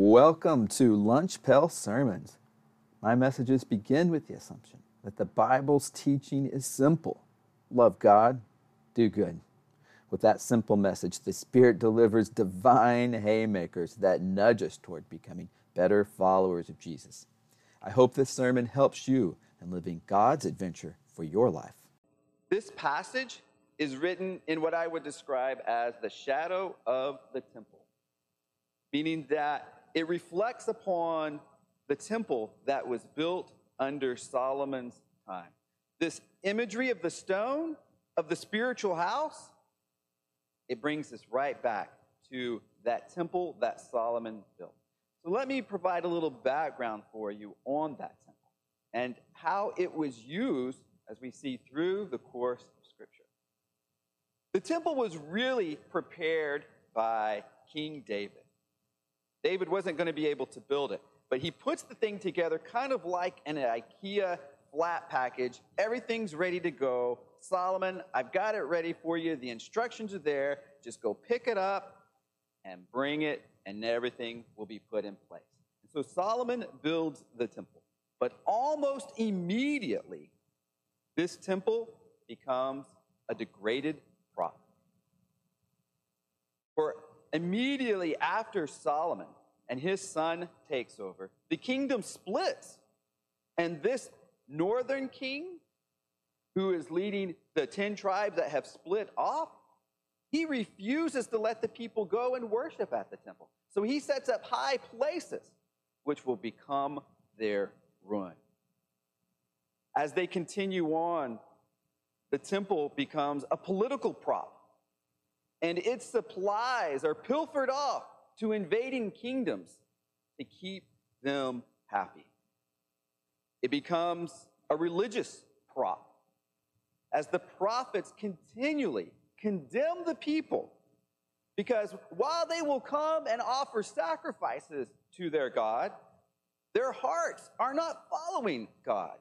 Welcome to Lunch Pail Sermons. My messages begin with the assumption that the Bible's teaching is simple love God, do good. With that simple message, the Spirit delivers divine haymakers that nudge us toward becoming better followers of Jesus. I hope this sermon helps you in living God's adventure for your life. This passage is written in what I would describe as the shadow of the temple, meaning that it reflects upon the temple that was built under Solomon's time. This imagery of the stone, of the spiritual house, it brings us right back to that temple that Solomon built. So let me provide a little background for you on that temple and how it was used as we see through the course of Scripture. The temple was really prepared by King David. David wasn't going to be able to build it, but he puts the thing together kind of like an IKEA flat package. Everything's ready to go. Solomon, I've got it ready for you. The instructions are there. Just go pick it up and bring it, and everything will be put in place. So Solomon builds the temple, but almost immediately, this temple becomes a degraded prop. For immediately after Solomon and his son takes over, the kingdom splits. And this northern king, who is leading the 10 tribes that have split off, he refuses to let the people go and worship at the temple. So he sets up high places, which will become their ruin. As they continue on, the temple becomes a political prop and its supplies are pilfered off to invading kingdoms to keep them happy. It becomes a religious prop as the prophets continually condemn the people because while they will come and offer sacrifices to their God, their hearts are not following God.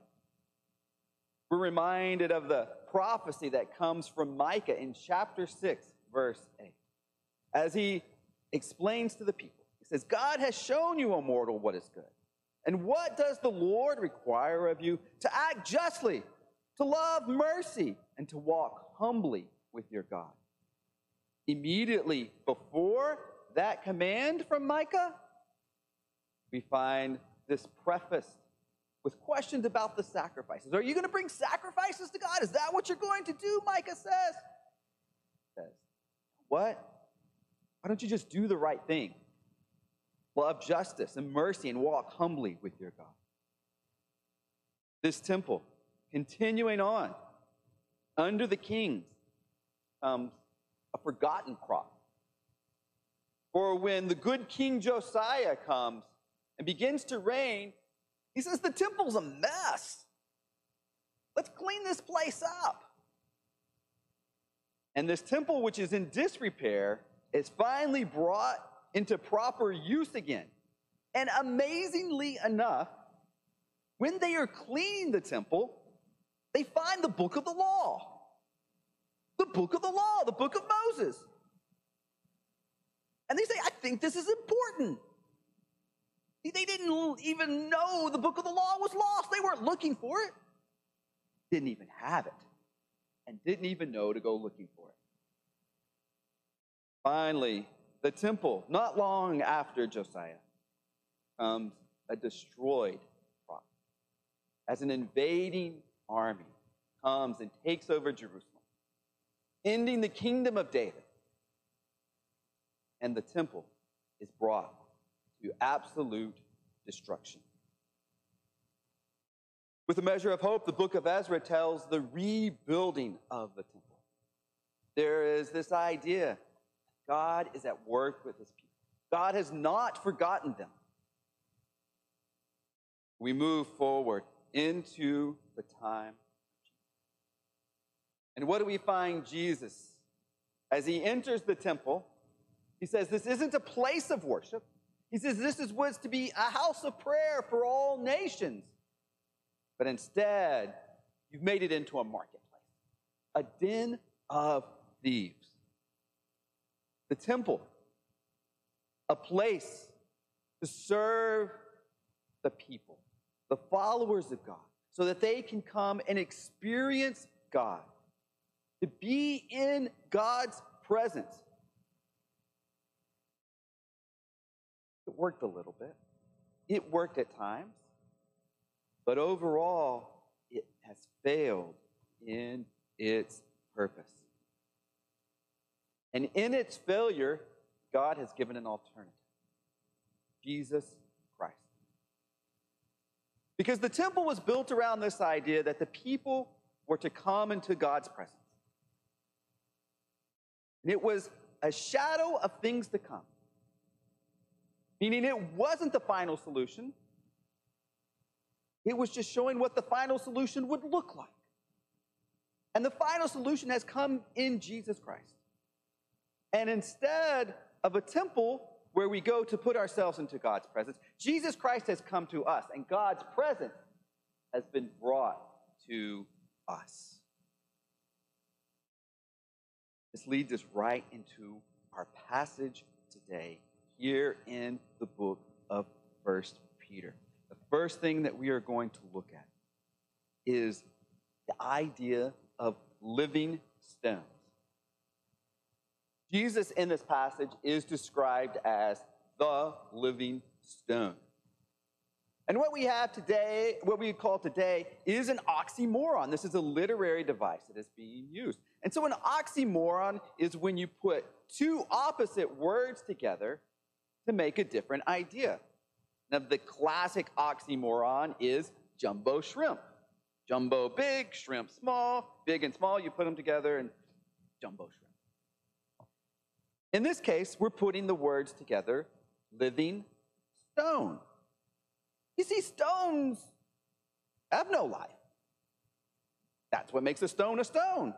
We're reminded of the prophecy that comes from Micah in chapter 6, verse 8. As he explains to the people, he says, God has shown you, O mortal, what is good. And what does the Lord require of you? To act justly, to love mercy, and to walk humbly with your God. Immediately before that command from Micah, we find this preface with questions about the sacrifices. Are you going to bring sacrifices to God? Is that what you're going to do? Micah says. says what? Why don't you just do the right thing? Love justice and mercy and walk humbly with your God. This temple, continuing on, under the kings, comes um, a forgotten crop. For when the good King Josiah comes and begins to reign, he says, The temple's a mess. Let's clean this place up. And this temple, which is in disrepair, is finally brought into proper use again. And amazingly enough, when they are cleaning the temple, they find the book of the law. The book of the law, the book of Moses. And they say, I think this is important. They didn't even know the book of the law was lost. They weren't looking for it, didn't even have it and didn't even know to go looking for it. Finally, the temple, not long after Josiah, comes a destroyed prophet. As an invading army comes and takes over Jerusalem, ending the kingdom of David. And the temple is brought to absolute destruction. With a measure of hope, the book of Ezra tells the rebuilding of the temple. There is this idea God is at work with his people, God has not forgotten them. We move forward into the time. And what do we find Jesus? As he enters the temple, he says, This isn't a place of worship. He says, This is what's to be a house of prayer for all nations. But instead, you've made it into a marketplace, a den of thieves. The temple, a place to serve the people, the followers of God, so that they can come and experience God, to be in God's presence. It worked a little bit. It worked at times. But overall, it has failed in its purpose. And in its failure, God has given an alternative Jesus Christ. Because the temple was built around this idea that the people were to come into God's presence. And it was a shadow of things to come, meaning it wasn't the final solution. It was just showing what the final solution would look like. And the final solution has come in Jesus Christ. And instead of a temple where we go to put ourselves into God's presence, Jesus Christ has come to us, and God's presence has been brought to us. This leads us right into our passage today here in the book of First Peter. The first thing that we are going to look at is the idea of living stones. Jesus in this passage is described as the living stone. And what we have today, what we call today, is an oxymoron. This is a literary device that is being used. And so, an oxymoron is when you put two opposite words together to make a different idea. Now, the classic oxymoron is jumbo shrimp. Jumbo big, shrimp small, big and small, you put them together and jumbo shrimp. In this case, we're putting the words together living stone. You see, stones have no life. That's what makes a stone a stone.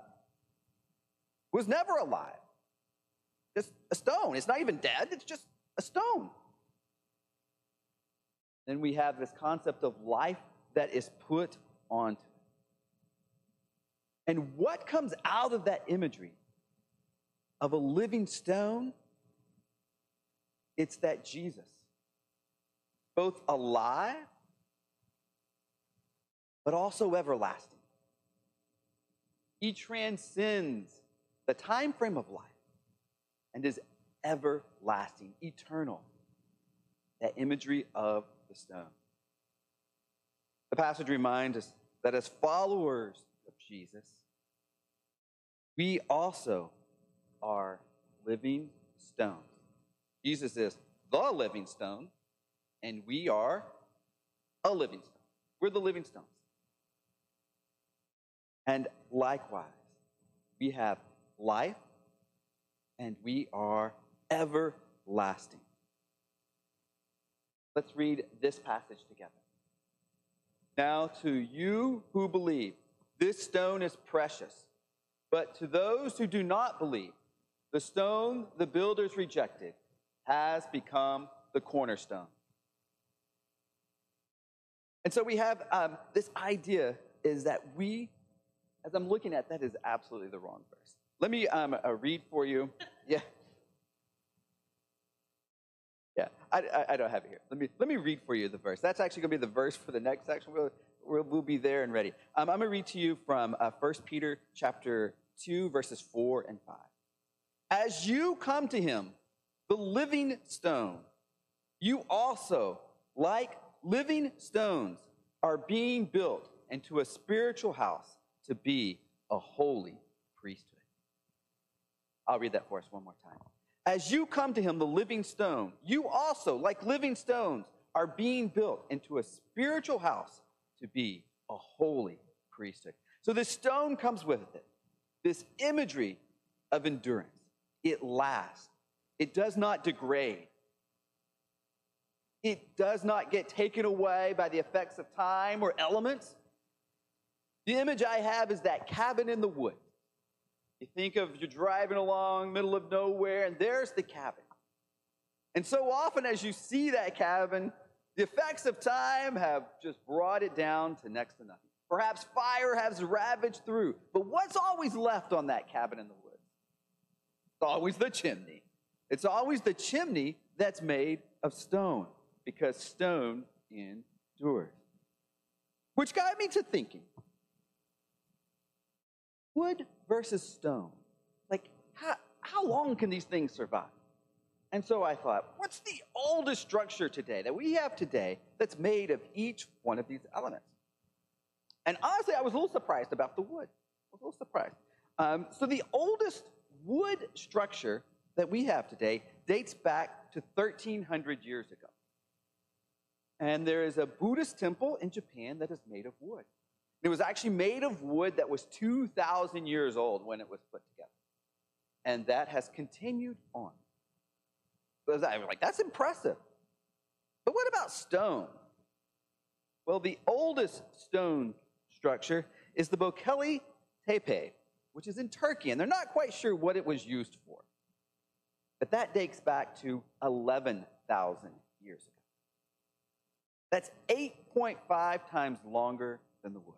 It was never alive. Just a stone. It's not even dead, it's just a stone. Then we have this concept of life that is put onto it. And what comes out of that imagery of a living stone? It's that Jesus, both alive, but also everlasting. He transcends the time frame of life and is everlasting, eternal. That imagery of the stone. The passage reminds us that as followers of Jesus, we also are living stones. Jesus is the living stone, and we are a living stone. We're the living stones. And likewise, we have life and we are everlasting. Let's read this passage together. Now, to you who believe, this stone is precious. But to those who do not believe, the stone the builders rejected has become the cornerstone. And so we have um, this idea is that we, as I'm looking at that, is absolutely the wrong verse. Let me um, uh, read for you. Yeah. Yeah, I, I, I, don't have it here. Let me, let me read for you the verse. That's actually going to be the verse for the next section. We'll, we'll, we'll be there and ready. Um, I'm going to read to you from uh, 1 Peter chapter 2, verses 4 and 5. As you come to him, the living stone, you also, like living stones, are being built into a spiritual house to be a holy priesthood. I'll read that for us one more time. As you come to him, the living stone, you also, like living stones, are being built into a spiritual house to be a holy priesthood. So this stone comes with it, this imagery of endurance. It lasts, it does not degrade, it does not get taken away by the effects of time or elements. The image I have is that cabin in the woods. You think of you're driving along, middle of nowhere, and there's the cabin. And so often, as you see that cabin, the effects of time have just brought it down to next to nothing. Perhaps fire has ravaged through, but what's always left on that cabin in the woods? It's always the chimney. It's always the chimney that's made of stone. because stone endures. Which got me to thinking wood versus stone. Like, how, how long can these things survive? And so I thought, what's the oldest structure today that we have today that's made of each one of these elements? And honestly, I was a little surprised about the wood. I was a little surprised. Um, so the oldest wood structure that we have today dates back to 1300 years ago. And there is a Buddhist temple in Japan that is made of wood. It was actually made of wood that was 2,000 years old when it was put together. And that has continued on. I was like, that's impressive. But what about stone? Well, the oldest stone structure is the Göbekli Tepe, which is in Turkey, and they're not quite sure what it was used for. But that dates back to 11,000 years ago. That's 8.5 times longer than the wood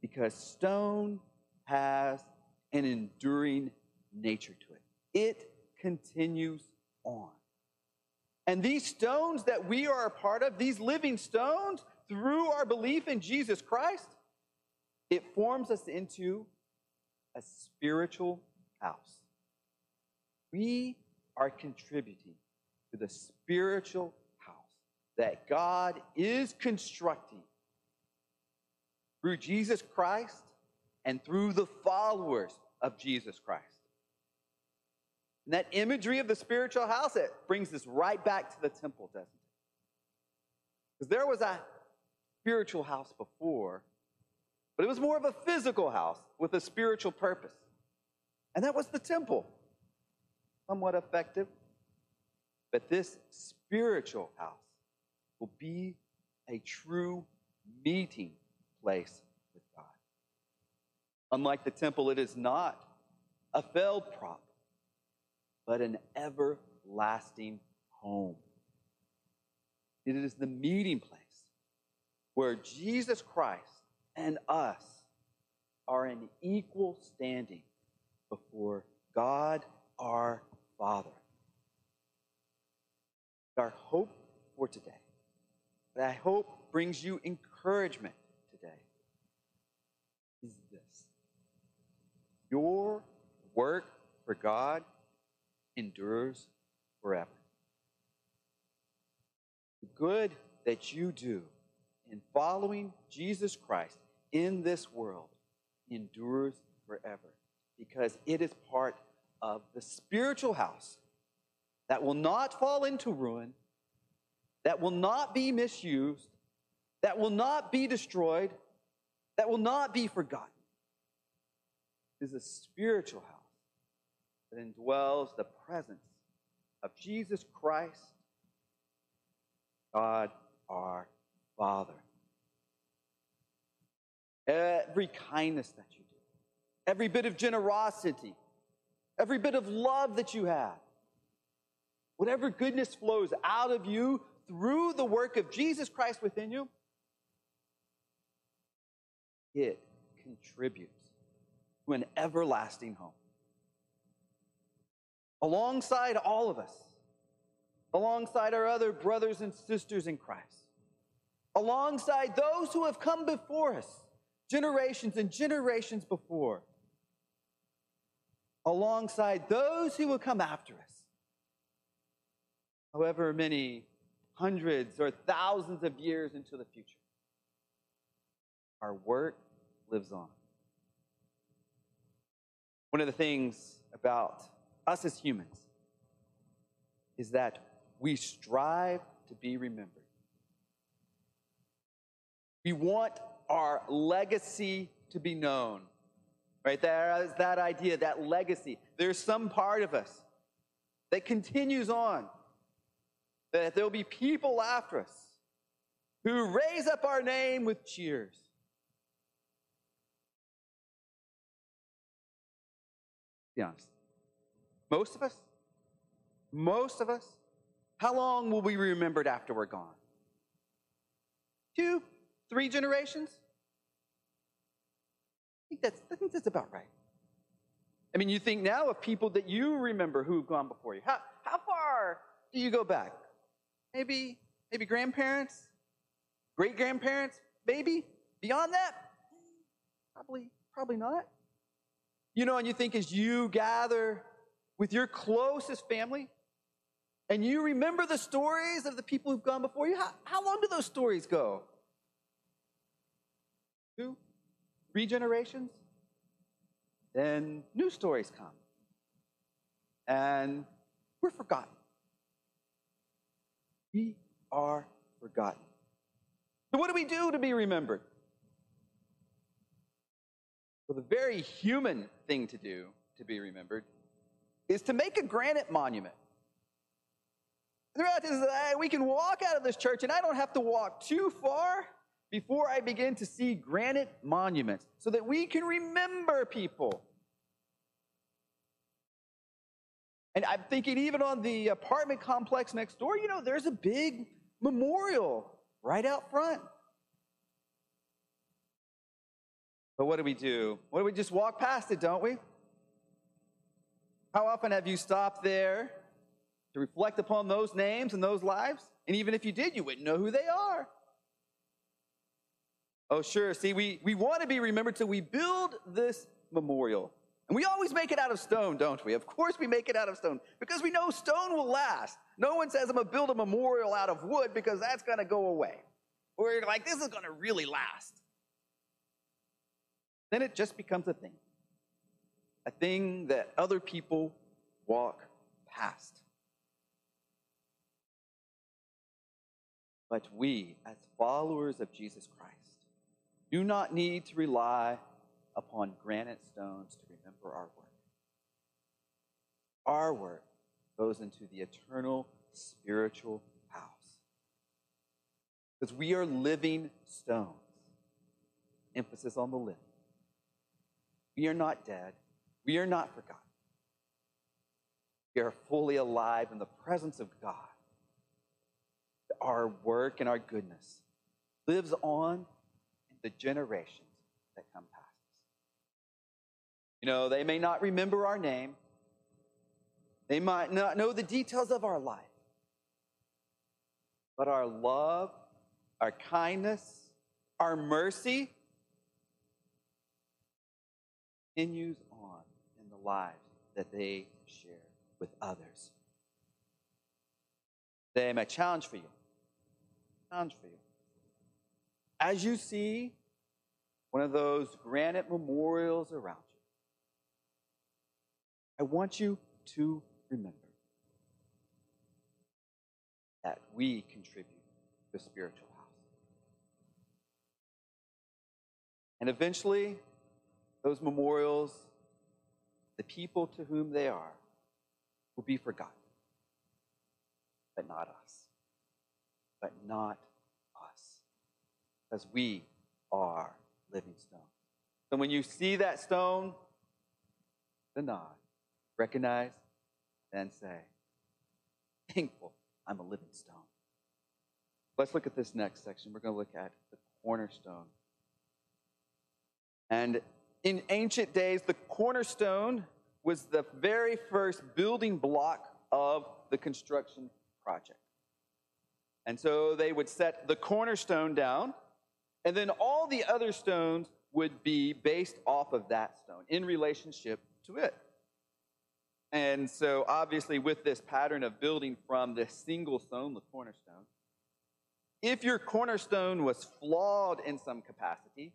because stone has an enduring nature to it. It continues on. And these stones that we are a part of, these living stones, through our belief in Jesus Christ, it forms us into a spiritual house. We are contributing to the spiritual house that God is constructing through Jesus Christ and through the followers of Jesus Christ. And that imagery of the spiritual house, it brings us right back to the temple, doesn't it? Because there was a spiritual house before, but it was more of a physical house with a spiritual purpose. And that was the temple. Somewhat effective. But this spiritual house will be a true meeting place with God. Unlike the temple, it is not a failed prop, but an everlasting home. It is the meeting place where Jesus Christ and us are in equal standing before God our Father. Our hope for today, that I hope brings you encouragement today, is this your work for God endures forever. The good that you do in following Jesus Christ in this world endures forever because it is part of the spiritual house that will not fall into ruin, that will not be misused, that will not be destroyed, that will not be forgotten. It is a spiritual house that indwells the presence of Jesus Christ, God our Father. Every kindness that you do, every bit of generosity, every bit of love that you have, whatever goodness flows out of you through the work of Jesus Christ within you, it contributes to an everlasting home. Alongside all of us, alongside our other brothers and sisters in Christ, alongside those who have come before us, generations and generations before, alongside those who will come after us. However many hundreds or thousands of years into the future, our work lives on. One of the things about us as humans is that we strive to be remembered. We want our legacy to be known. Right? There is that idea, that legacy. There's some part of us that continues on, that there'll be people after us who raise up our name with cheers. Be honest. Most of us, most of us, how long will we be remembered after we're gone? Two, Three generations? I think that's, I think that's about right. I mean, you think now of people that you remember who've gone before you. How, how far do you go back? Maybe maybe grandparents, great grandparents, maybe. Beyond that, probably, probably not. You know, and you think as you gather with your closest family and you remember the stories of the people who've gone before you, how, how long do those stories go? Two, three generations? Then new stories come. And we're forgotten. We are forgotten. So, what do we do to be remembered? Well, the very human thing to do to be remembered is to make a granite monument. Throughout this, we can walk out of this church, and I don't have to walk too far before I begin to see granite monuments so that we can remember people. And I'm thinking, even on the apartment complex next door, you know, there's a big memorial right out front. But what do we do? What do we just walk past it, don't we? How often have you stopped there to reflect upon those names and those lives? And even if you did, you wouldn't know who they are. Oh, sure. See, we, we want to be remembered, so we build this memorial. And we always make it out of stone, don't we? Of course, we make it out of stone because we know stone will last. No one says, I'm going to build a memorial out of wood because that's going to go away. We're like, this is going to really last. Then it just becomes a thing, a thing that other people walk past. But we, as followers of Jesus Christ, do not need to rely upon granite stones to remember our work. Our work goes into the eternal spiritual house. Because we are living stones. Emphasis on the living. We are not dead. We are not forgotten. We are fully alive in the presence of God. Our work and our goodness lives on the generations that come past us. You know, they may not remember our name, they might not know the details of our life, but our love, our kindness, our mercy continues on in the lives that they share with others. Today, my challenge for you, challenge for you as you see one of those granite memorials around you, I want you to remember that we contribute to the spiritual house. And eventually, those memorials, the people to whom they are, will be forgotten. But not us. But not because we are living stones. So when you see that stone, the nod, recognize, and say, thankful I'm a living stone. Let's look at this next section. We're going to look at the cornerstone. And in ancient days, the cornerstone was the very first building block of the construction project. And so they would set the cornerstone down and then all the other stones would be based off of that stone in relationship to it. And so, obviously, with this pattern of building from this single stone, the cornerstone, if your cornerstone was flawed in some capacity,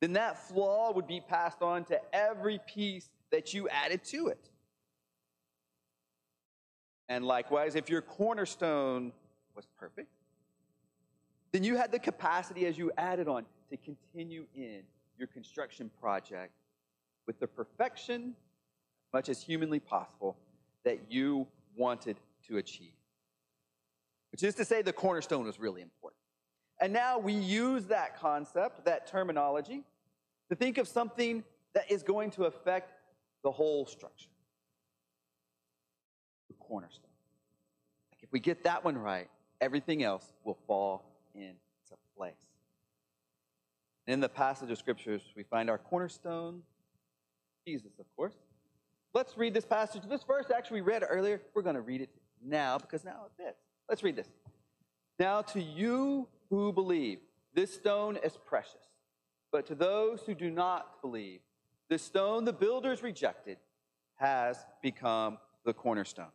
then that flaw would be passed on to every piece that you added to it. And likewise, if your cornerstone was perfect, then you had the capacity as you added on to continue in your construction project with the perfection, much as humanly possible, that you wanted to achieve. Which is to say, the cornerstone was really important. And now we use that concept, that terminology, to think of something that is going to affect the whole structure. The cornerstone. Like if we get that one right, everything else will fall into place. In the passage of scriptures, we find our cornerstone, Jesus, of course. Let's read this passage. This verse actually we read earlier. We're going to read it now because now it fits. Let's read this. Now, to you who believe, this stone is precious. But to those who do not believe, the stone the builders rejected has become the cornerstone.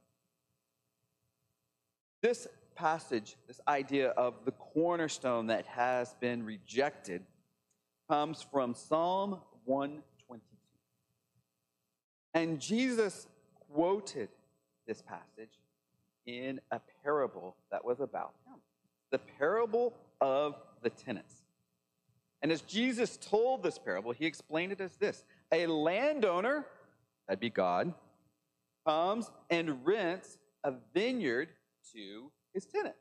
This passage, this idea of the cornerstone that has been rejected, comes from Psalm 122. And Jesus quoted this passage in a parable that was about him the parable of the tenants. And as Jesus told this parable, he explained it as this A landowner, that'd be God, comes and rents a vineyard to his tenants.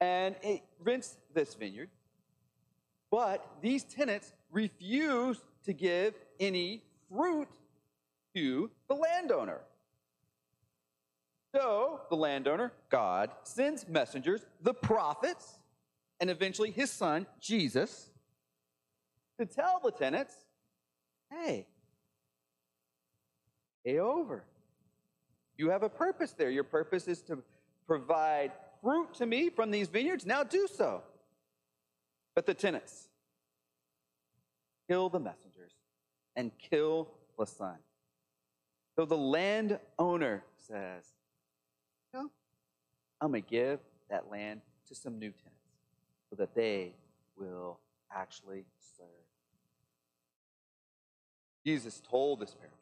And it rents this vineyard, but these tenants refuse to give any fruit to the landowner. So the landowner, God, sends messengers, the prophets, and eventually his son, Jesus, to tell the tenants, hey, pay over. You have a purpose there. Your purpose is to provide fruit to me from these vineyards. Now do so. But the tenants kill the messengers and kill the son. So the landowner says, I'm going to give that land to some new tenants so that they will actually serve. Jesus told this parable,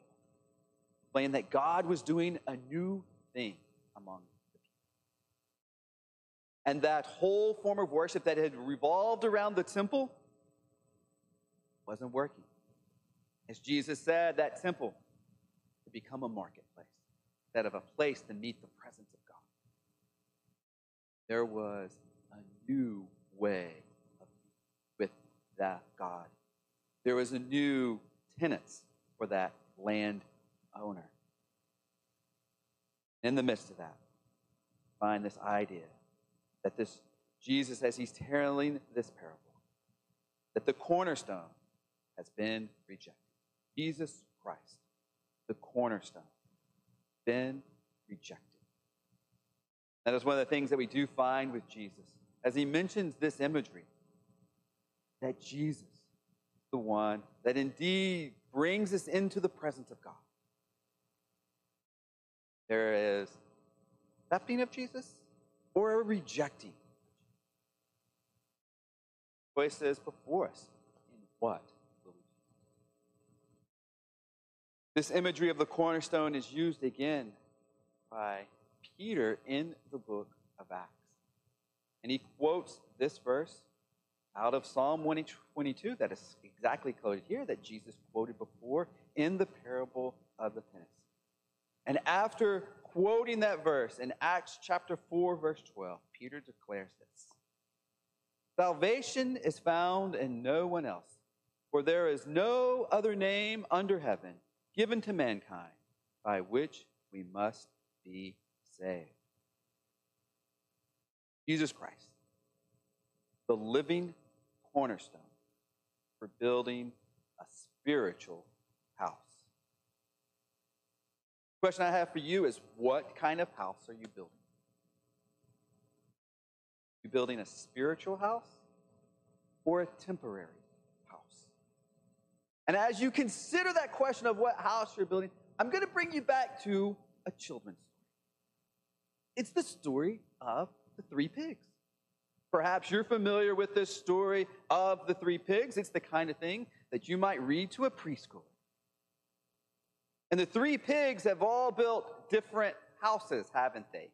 explained that God was doing a new thing among the people. And that whole form of worship that had revolved around the temple wasn't working. As Jesus said, that temple had become a marketplace instead of a place to meet the presence of God. There was a new way of with that God. There was a new tenants for that land owner. In the midst of that, find this idea that this Jesus, as he's telling this parable, that the cornerstone has been rejected. Jesus Christ, the cornerstone, been rejected. That is one of the things that we do find with Jesus as he mentions this imagery that Jesus the one that indeed brings us into the presence of God. There is accepting of Jesus or rejecting. Choice is before us. In what? This imagery of the cornerstone is used again by Peter in the book of Acts. And he quotes this verse out of Psalm 122 that is exactly quoted here that Jesus quoted before in the parable of the tenants. And after quoting that verse in Acts chapter 4, verse 12, Peter declares this Salvation is found in no one else, for there is no other name under heaven given to mankind by which we must be saved. Jesus Christ, the living cornerstone for building a spiritual house. Question I have for you is what kind of house are you building? Are you building a spiritual house or a temporary house? And as you consider that question of what house you're building, I'm going to bring you back to a children's story. It's the story of the three pigs. Perhaps you're familiar with this story of the three pigs. It's the kind of thing that you might read to a preschooler. And the three pigs have all built different houses, haven't they?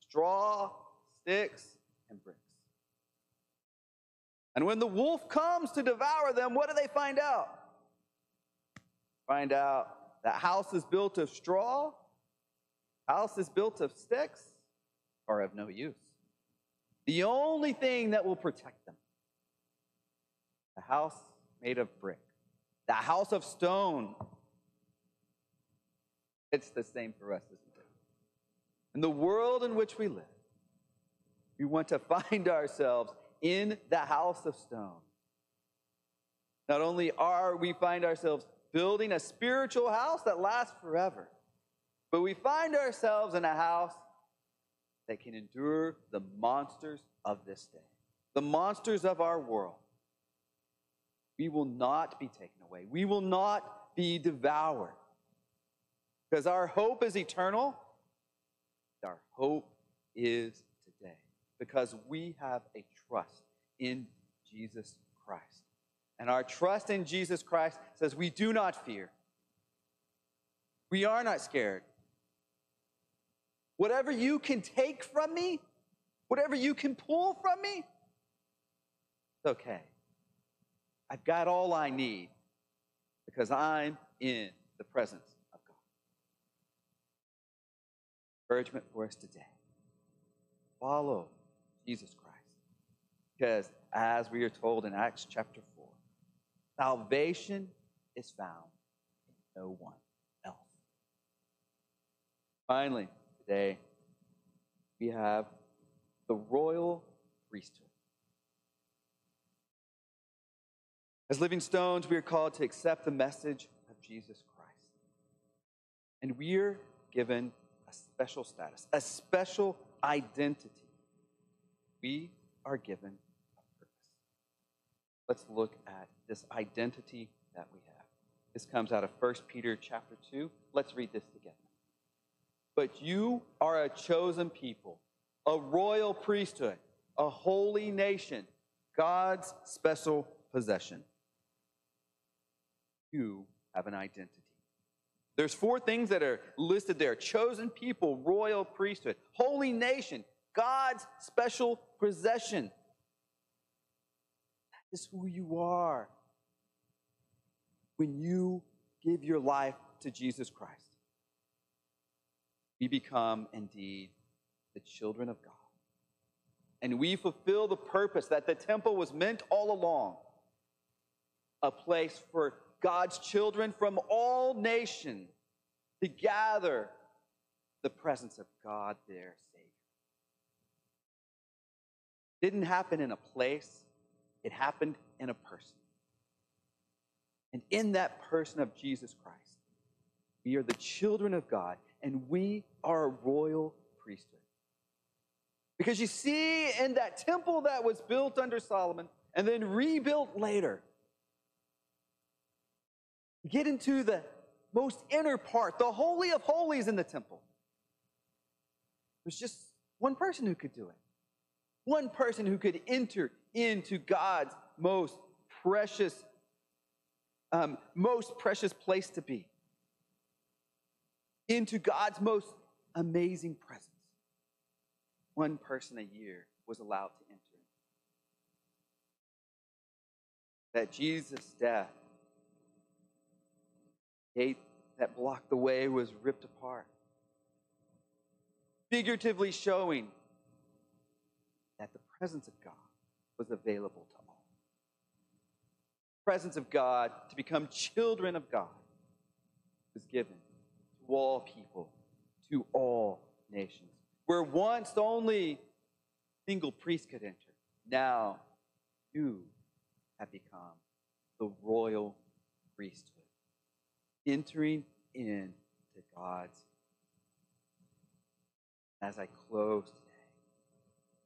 Straw, sticks, and bricks. And when the wolf comes to devour them, what do they find out? Find out that house is built of straw, house is built of sticks, are of no use. The only thing that will protect them, the house made of brick, the house of stone. It's the same for us, isn't it? In the world in which we live, we want to find ourselves in the house of stone. Not only are we find ourselves building a spiritual house that lasts forever, but we find ourselves in a house that can endure the monsters of this day, the monsters of our world. We will not be taken away. We will not be devoured. Because our hope is eternal. Our hope is today. Because we have a trust in Jesus Christ. And our trust in Jesus Christ says we do not fear. We are not scared. Whatever you can take from me, whatever you can pull from me, it's okay. I've got all I need because I'm in the presence of God. Encouragement for us today. Follow Jesus Christ. Because as we are told in Acts chapter 4, salvation is found in no one else. Finally, today, we have the royal priesthood. As living stones, we are called to accept the message of Jesus Christ. And we are given a special status, a special identity. We are given a purpose. Let's look at this identity that we have. This comes out of 1 Peter chapter 2. Let's read this together. But you are a chosen people, a royal priesthood, a holy nation, God's special possession. You have an identity. There's four things that are listed there chosen people, royal priesthood, holy nation, God's special possession. That is who you are when you give your life to Jesus Christ we become indeed the children of God. And we fulfill the purpose that the temple was meant all along a place for God's children from all nations to gather the presence of God, their Savior. It didn't happen in a place, it happened in a person. And in that person of Jesus Christ, we are the children of God and we are a royal priesthood. Because you see, in that temple that was built under Solomon and then rebuilt later, get into the most inner part, the Holy of Holies in the temple. There's just one person who could do it. One person who could enter into God's most precious, um, most precious place to be into God's most amazing presence. One person a year was allowed to enter. That Jesus' death, gate that blocked the way, was ripped apart. Figuratively showing that the presence of God was available to all. The presence of God to become children of God was given to all people, to all nations. Where once only single priests could enter, now you have become the royal priesthood, entering into God's. As I close today,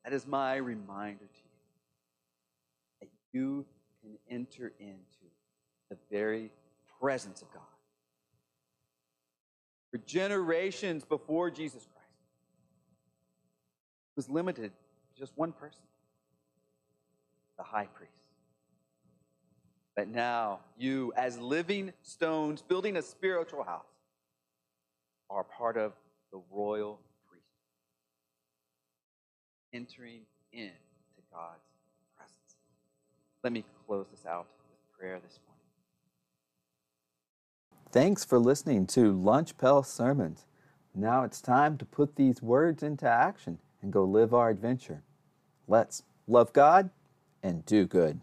that is my reminder to you that you can enter into the very presence of God for generations before Jesus Christ was limited to just one person the high priest. But now, you, as living stones building a spiritual house, are part of the royal priesthood, entering into God's presence. Let me close this out with prayer this morning. Thanks for listening to Lunch Pail Sermons. Now it's time to put these words into action and go live our adventure. Let's love God and do good.